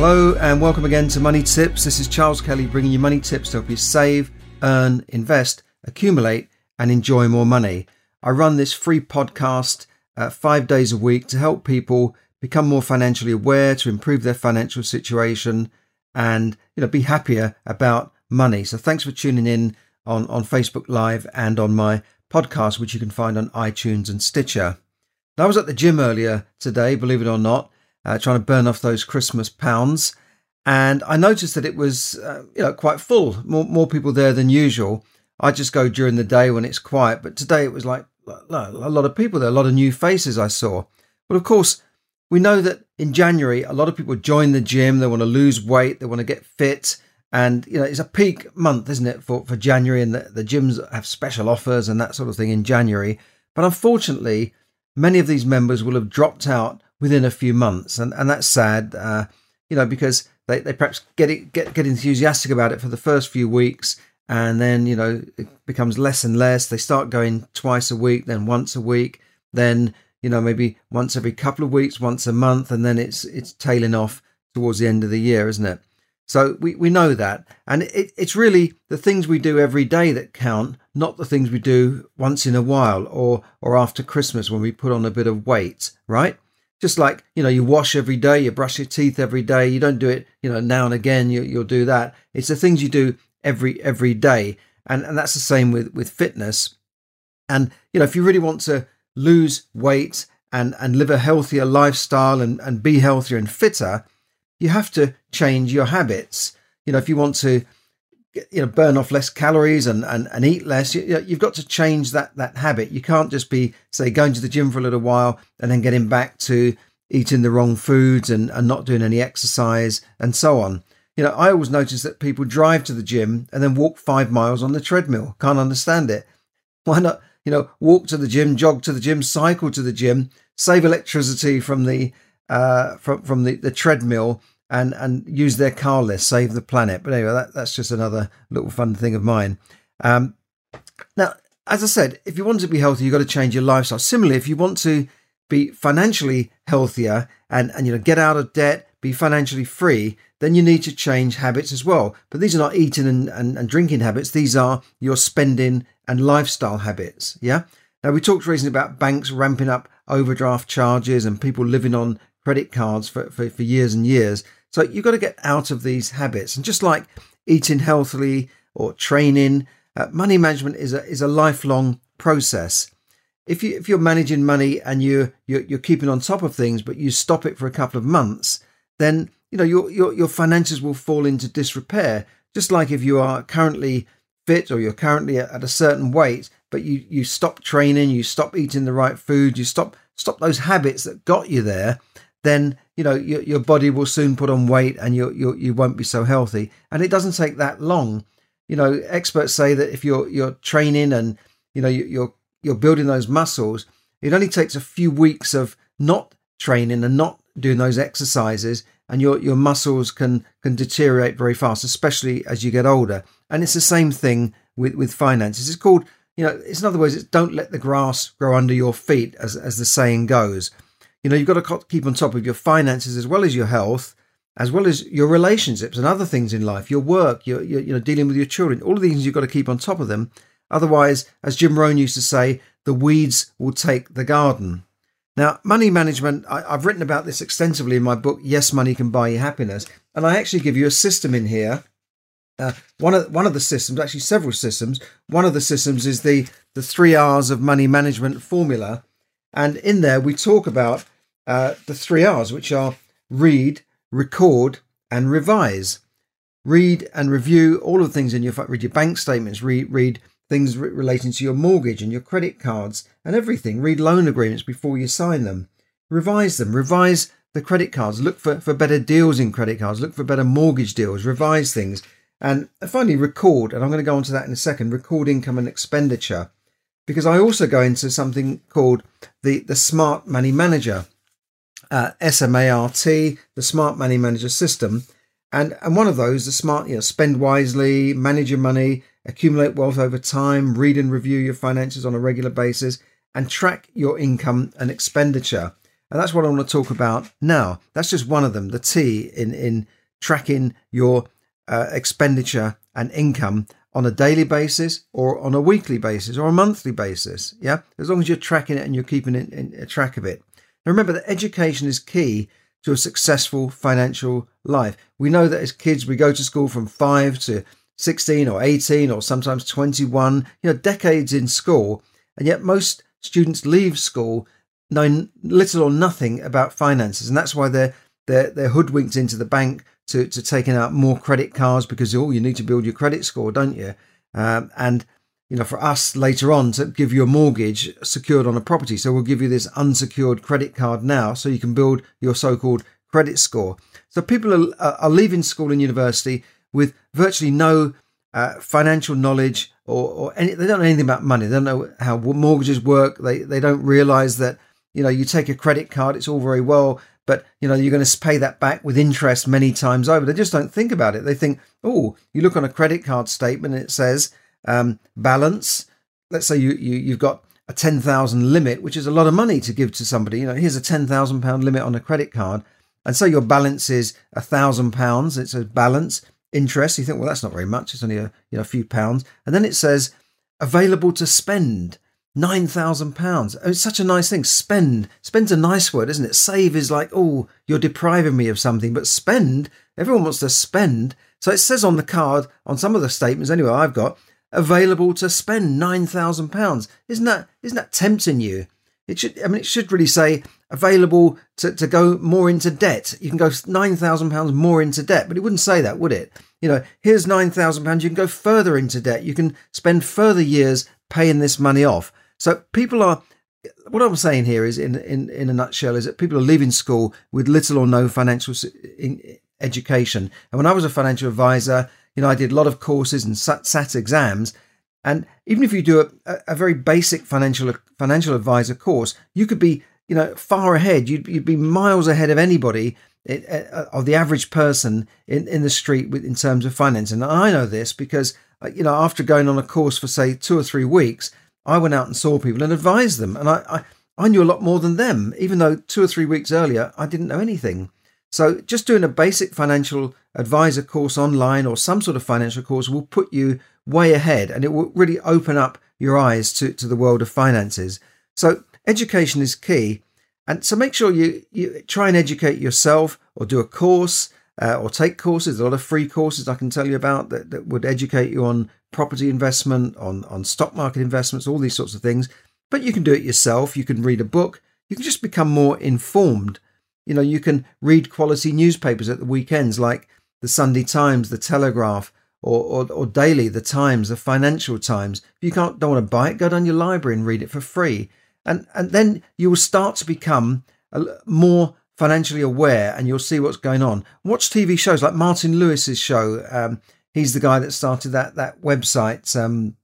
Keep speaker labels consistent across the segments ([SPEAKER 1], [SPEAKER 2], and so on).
[SPEAKER 1] Hello and welcome again to Money Tips. This is Charles Kelly bringing you money tips to help you save, earn, invest, accumulate, and enjoy more money. I run this free podcast uh, five days a week to help people become more financially aware, to improve their financial situation, and you know be happier about money. So thanks for tuning in on on Facebook Live and on my podcast, which you can find on iTunes and Stitcher. Now, I was at the gym earlier today, believe it or not uh, trying to burn off those Christmas pounds. And I noticed that it was, uh, you know, quite full. More more people there than usual. I just go during the day when it's quiet, but today it was like a lot of people there, a lot of new faces I saw. But of course, we know that in January, a lot of people join the gym. They want to lose weight. They want to get fit. And, you know, it's a peak month, isn't it, for, for January? And the, the gyms have special offers and that sort of thing in January. But unfortunately, many of these members will have dropped out within a few months, and and that's sad. Uh, you know, because they, they perhaps get it get get enthusiastic about it for the first few weeks, and then you know it becomes less and less. They start going twice a week, then once a week, then you know maybe once every couple of weeks, once a month, and then it's it's tailing off towards the end of the year, isn't it? So we, we know that. And it, it's really the things we do every day that count, not the things we do once in a while or or after Christmas when we put on a bit of weight, right? Just like you know you wash every day you brush your teeth every day you don't do it you know now and again you, you'll do that. It's the things you do every every day. And and that's the same with with fitness. And you know if you really want to lose weight and and live a healthier lifestyle and and be healthier and fitter you have to change your habits. You know if you want to you know burn off less calories and and, and eat less. You, you've got to change that that habit. You can't just be say going to the gym for a little while and then getting back to eating the wrong foods and, and not doing any exercise and so on. You know i always notice that people drive to the gym and then walk five miles on the treadmill. Can't understand it. Why not you know walk to the gym jog to the gym cycle to the gym save electricity from the uh, from from the, the treadmill and and use their car less, save the planet. But anyway, that, that's just another little fun thing of mine. Um, now, as I said, if you want to be healthy, you've got to change your lifestyle. Similarly, if you want to be financially healthier and and you know get out of debt, be financially free, then you need to change habits as well. But these are not eating and, and, and drinking habits; these are your spending and lifestyle habits. Yeah. Now we talked recently about banks ramping up overdraft charges and people living on credit cards for, for, for years and years. So you've got to get out of these habits. And just like eating healthily or training, uh, money management is a, is a lifelong process. If you if you're managing money and you you're, you're keeping on top of things, but you stop it for a couple of months, then you know your your your finances will fall into disrepair. Just like if you are currently fit or you're currently at a certain weight, but you you stop training, you stop eating the right food, you stop stop those habits that got you there, then you know your, your body will soon put on weight and you you you won't be so healthy. And it doesn't take that long. You know, experts say that if you're you're training and you know you're you're building those muscles, it only takes a few weeks of not training and not doing those exercises, and your your muscles can can deteriorate very fast, especially as you get older. And it's the same thing with with finances. It's called you know, it's in other words, it's don't let the grass grow under your feet, as as the saying goes. You know, you've got to keep on top of your finances as well as your health, as well as your relationships and other things in life, your work, your, your you know, dealing with your children. All of these you've got to keep on top of them. Otherwise, as Jim Rohn used to say, the weeds will take the garden. Now, money management, I, have written about this extensively in my book, Yes, Money Can Buy You Happiness. And I actually give you a system in here. Uh, one of one of the systems, actually several systems. One of the systems is the the three R's of money management formula, and in there, we talk about uh, the three R's, which are read, record, and revise. Read and review all of the things in your read your bank statements. Read read things re- relating to your mortgage and your credit cards and everything. Read loan agreements before you sign them. revise them, revise the credit cards, look for, for better deals in credit cards, look for better mortgage deals, revise things. And finally, record, and I'm going to go on to that in a second, record income and expenditure, because I also go into something called the, the Smart Money Manager, uh, SMART, the Smart Money Manager system. And, and one of those, the smart, you know, spend wisely, manage your money, accumulate wealth over time, read and review your finances on a regular basis, and track your income and expenditure. And that's what I want to talk about now. That's just one of them, the T in, in tracking your uh, expenditure and income on a daily basis or on a weekly basis or a monthly basis. Yeah, as long as you're tracking it and you're keeping it in, in track of it. Now remember that education is key to a successful financial life. We know that as kids we go to school from five to 16 or 18 or sometimes 21, you know, decades in school, and yet most students leave school knowing little or nothing about finances, and that's why they're they're they're hoodwinked into the bank to to taking out more credit cards because oh you need to build your credit score, don't you? Um, and you know for us later on to give you a mortgage secured on a property, so we'll give you this unsecured credit card now, so you can build your so-called credit score. So people are, are leaving school and university with virtually no uh, financial knowledge or, or any, they don't know anything about money. They don't know how mortgages work. They they don't realize that you know, you take a credit card, it's all very well, but you know, you're going to pay that back with interest many times over. They just don't think about it. They think, oh, you look on a credit card statement and it says um, balance. Let's say you, you you've got a ten thousand limit, which is a lot of money to give to somebody. You know, here's a ten thousand pound limit on a credit card, and so your balance is a thousand pounds. It says balance interest. You think, well, that's not very much. It's only a you know a few pounds, and then it says available to spend nine thousand pounds. Oh, it's such a nice thing. Spend, spend's a nice word, isn't it? Save is like, oh, you're depriving me of something. But spend, everyone wants to spend. So it says on the card, on some of the statements, anyway, I've got available to spend nine thousand pounds. Isn't that isn't that tempting you? It should. I mean, it should really say available to, to go more into debt. You can go nine thousand pounds more into debt, but it wouldn't say that, would it? You know, here's nine thousand pounds. You can go further into debt. You can spend further years paying this money off. So people are what I'm saying here is, in, in, in a nutshell, is that people are leaving school with little or no financial education. And when I was a financial advisor, you know, I did a lot of courses and sat, sat exams. And even if you do a, a, very basic financial financial advisor course, you could be, you know, far ahead. You'd, you'd be miles ahead of anybody eh, eh, of the average person in, in the street in terms of finance. And I know this because, uh, you know, after going on a course for say two or three weeks, I went out and saw people and advised them. And I, I, I knew a lot more than them, even though two or three weeks earlier I didn't know anything. So just doing a basic financial advisor course online or some sort of financial course will put you way ahead and it will really open up your eyes to, to the world of finances. So education is key. And so make sure you, you try and educate yourself or do a course uh, or take courses. a lot of free courses I can tell you about that, that would educate you on property investment, on, on stock market investments, all these sorts of things. But you can do it yourself. You can read a book. You can just become more informed. You know, you can read quality newspapers at the weekends like the Sunday Times, the Telegraph, or, or, or daily, the Times, the Financial Times. If you can't don't want to buy it, go down your library and read it for free. And, and then you will start to become more financially aware and you'll see what's going on. Watch TV shows like Martin Lewis's show. Um, he's the guy that started that that website. Um,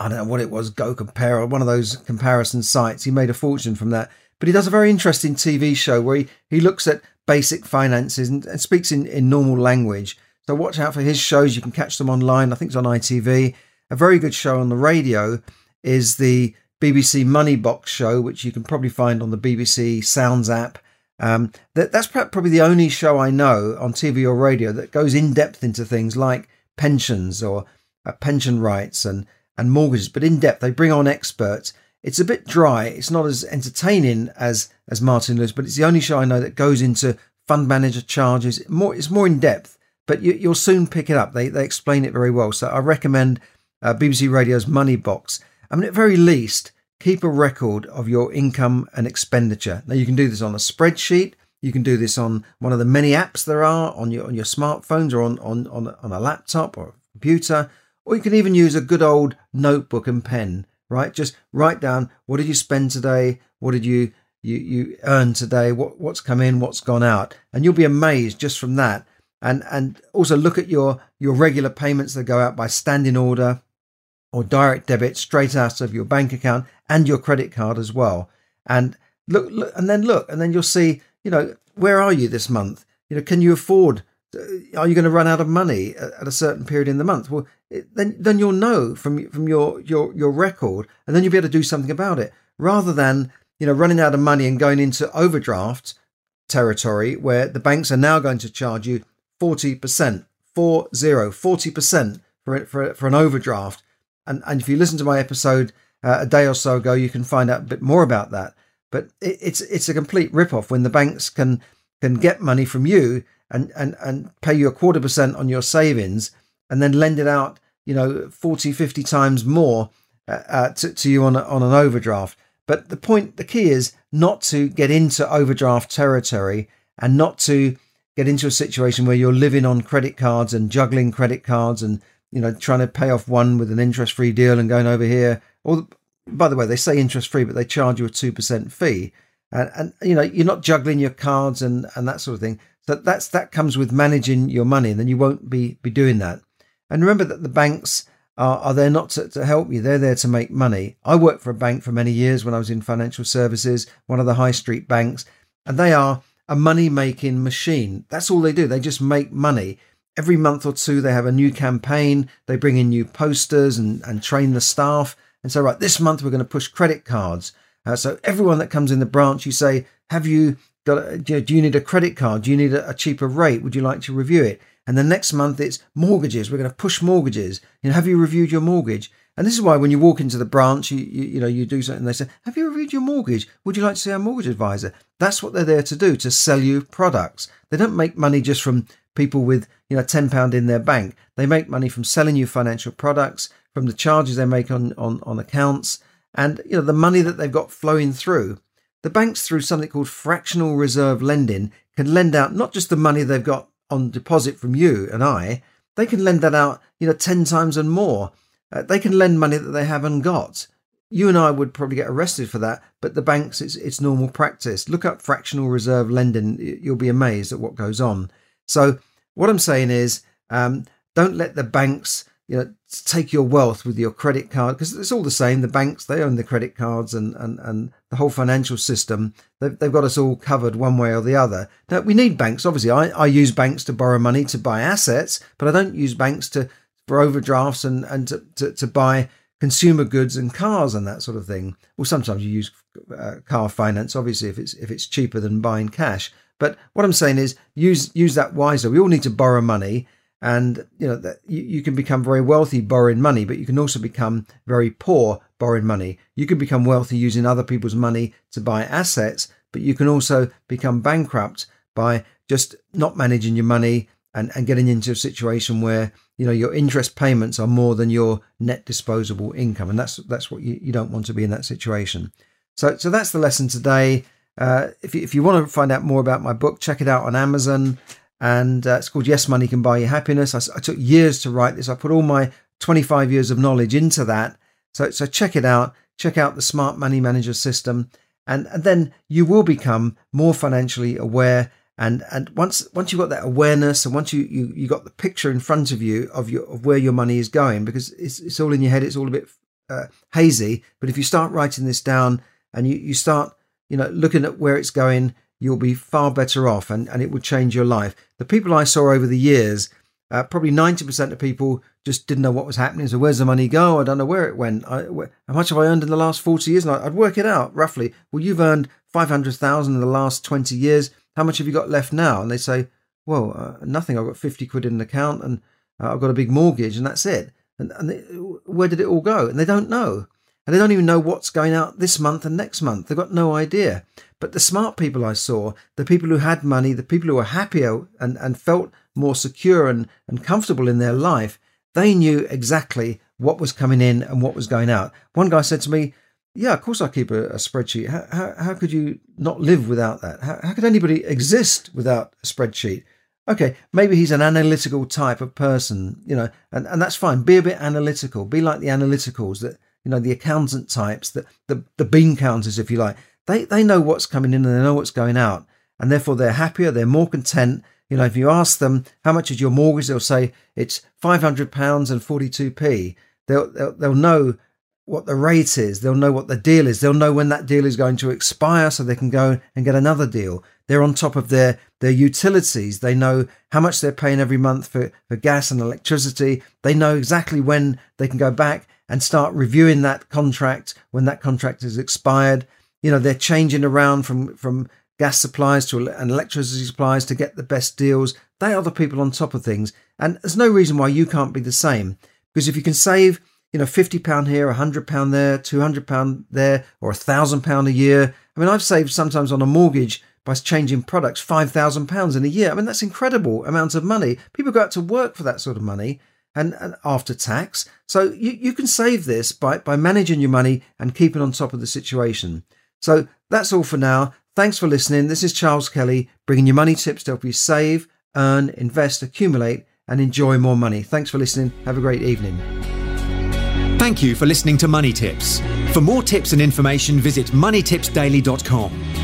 [SPEAKER 1] I don't know what it was, Go Compare, or one of those comparison sites. He made a fortune from that. But he does a very interesting TV show where he, he looks at basic finances and, and speaks in, in normal language. So watch out for his shows. You can catch them online. I think it's on ITV. A very good show on the radio is the BBC Money Box show, which you can probably find on the BBC Sounds app. Um, that, that's probably the only show I know on TV or radio that goes in depth into things like pensions or uh, pension rights and, and mortgages, but in depth. They bring on experts. It's a bit dry. It's not as entertaining as as Martin Lewis, but it's the only show I know that goes into fund manager charges. More, it's more in depth, but you, will soon pick it up. They they explain it very well. So I recommend uh, BBC Radio's Money Box. I mean, at very least, keep a record of your income and expenditure. Now you can do this on a spreadsheet. You can do this on one of the many apps there are on your on your smartphones or on on on, on a laptop or a computer, or you can even use a good old notebook and pen. Right, just write down what did you spend today, what did you you, you earn today, what, what's come in, what's gone out. And you'll be amazed just from that. And, and also look at your, your regular payments that go out by standing order or direct debit straight out of your bank account and your credit card as well. And look, look and then look, and then you'll see, you know, where are you this month? You know, can you afford uh, are you going to run out of money at a certain period in the month? Well, then then you'll know from from your your your record, and then you'll be able to do something about it, rather than you know running out of money and going into overdraft territory where the banks are now going to charge you forty percent, four zero, forty percent for for for an overdraft. And and if you listen to my episode uh, a day or so ago, you can find out a bit more about that. But it, it's it's a complete rip off when the banks can can get money from you and, and, and pay you a quarter percent on your savings and then lend it out, you know, 40, 50 times more uh, uh, to, to you on, a, on an overdraft. But the point, the key is not to get into overdraft territory and not to get into a situation where you're living on credit cards and juggling credit cards and, you know, trying to pay off one with an interest free deal and going over here. Or, by the way, they say interest free, but they charge you a 2% fee. And, and, you know, you're not juggling your cards and, and that sort of thing. So that's that comes with managing your money, and then you won't be be doing that. And remember that the banks are, are there not to, to help you; they're there to make money. I worked for a bank for many years when I was in financial services, one of the high street banks, and they are a money making machine. That's all they do. They just make money. Every month or two, they have a new campaign. They bring in new posters and, and train the staff. And so, right, this month we're going to push credit cards. Uh, so everyone that comes in the branch, you say, have you Got, A, do you need a credit card? Do you need a, cheaper rate? Would you like to review it? And the next month it's mortgages. We're going to push mortgages. You know, have you reviewed your mortgage? And this is why when you walk into the branch, you, you, you know, you do something. They say, "Have you reviewed your mortgage? Would you like to see our mortgage advisor?" That's what they're there to do to sell you products. They don't make money just from people with you know ten pound in their bank. They make money from selling you financial products, from the charges they make on on on accounts, and you know the money that they've got flowing through. The banks, through something called fractional reserve lending, can lend out not just the money they've got on deposit from you and I, they can lend that out, you know, 10 times and more. Uh, they can lend money that they haven't got. You and I would probably get arrested for that, but the banks, it's, it's normal practice. Look up fractional reserve lending. You'll be amazed at what goes on. So, what I'm saying is, um, don't let the banks you know take your wealth with your credit card because it's all the same the banks they own the credit cards and and, and the whole financial system they've, they've got us all covered one way or the other. Now we need banks obviously. I, I use banks to borrow money to buy assets but i don't use banks to for overdrafts and and to, to, to buy consumer goods and cars and that sort of thing. Well sometimes you use uh, car finance obviously if it's if it's cheaper than buying cash. But what i'm saying is use use that wisely. We all need to borrow money and you know that you, you can become very wealthy borrowing money but you can also become very poor borrowing money. You can become wealthy using other people's money to buy assets but you can also become bankrupt by just not managing your money and, and getting into a situation where you know your interest payments are more than your net disposable income. And that's that's what you, you don't want to be in that situation. So so that's the lesson today. Uh, if, you, if you want to find out more about my book check it out on amazon and uh, it's called Yes Money Can Buy You Happiness. I, I, took years to write this. I put all my 25 years of knowledge into that. So, so check it out. Check out the Smart Money Manager system, and, and then you will become more financially aware. And and once once you've got that awareness, and once you you you got the picture in front of you of your of where your money is going, because it's it's all in your head. It's all a bit uh, hazy. But if you start writing this down and you you start you know looking at where it's going you'll be far better off and, and it will change your life. The people I saw over the years, uh, probably 90% of people just didn't know what was happening. So, where's the money go? I don't know where it went. I, where, how much have I earned in the last 40 years? And I'd work it out roughly. Well, you've earned 500,000 in the last 20 years. How much have you got left now? And they say, well, uh, nothing. I've got 50 quid in an account and uh, I've got a big mortgage and that's it. And, and they, where did it all go? And they don't know. And they don't even know what's going out this month and next month. They've got no idea. But the smart people I saw, the people who had money, the people who were happier and, and felt more secure and, and comfortable in their life, they knew exactly what was coming in and what was going out. One guy said to me, Yeah, of course I keep a, a spreadsheet. How, how, how, could you not live without that? How, how could anybody exist without a spreadsheet? Okay, maybe he's an analytical type of person, you know, and, and that's fine. Be a bit analytical. Be like the analyticals that, you know, the accountant types, the, the, the bean counters, if you like they, they know what's coming in and they know what's going out. And therefore they're happier, they're more content. You know, if you ask them how much is your mortgage, they'll say it's five hundred pounds and forty two p. They'll, they'll they'll know what the rate is. They'll know what the deal is. They'll know when that deal is going to expire, so they can go and get another deal. They're on top of their their utilities. They know how much they're paying every month for, for gas and electricity. They know exactly when they can go back and start reviewing that contract when that contract is expired. You know, they're changing around from from gas supplies to and electricity supplies to get the best deals. They are the people on top of things, and there's no reason why you can't be the same. Because if you can save you know, fifty pound here, hundred pound there, two hundred pound there, or a thousand pound a year. I mean, I've saved sometimes on a mortgage by changing products five thousand pounds in a year. I mean, that's incredible amounts of money. People go out to work for that sort of money, and, and after tax. So you, you can save this by by managing your money and keeping on top of the situation. So that's all for now. Thanks for listening. This is Charles Kelly bringing you money tips to help you save, earn, invest, accumulate, and enjoy more money. Thanks for listening. Have a great evening.
[SPEAKER 2] Thank you for listening to Money Tips. For more tips and information, visit moneytipsdaily.com.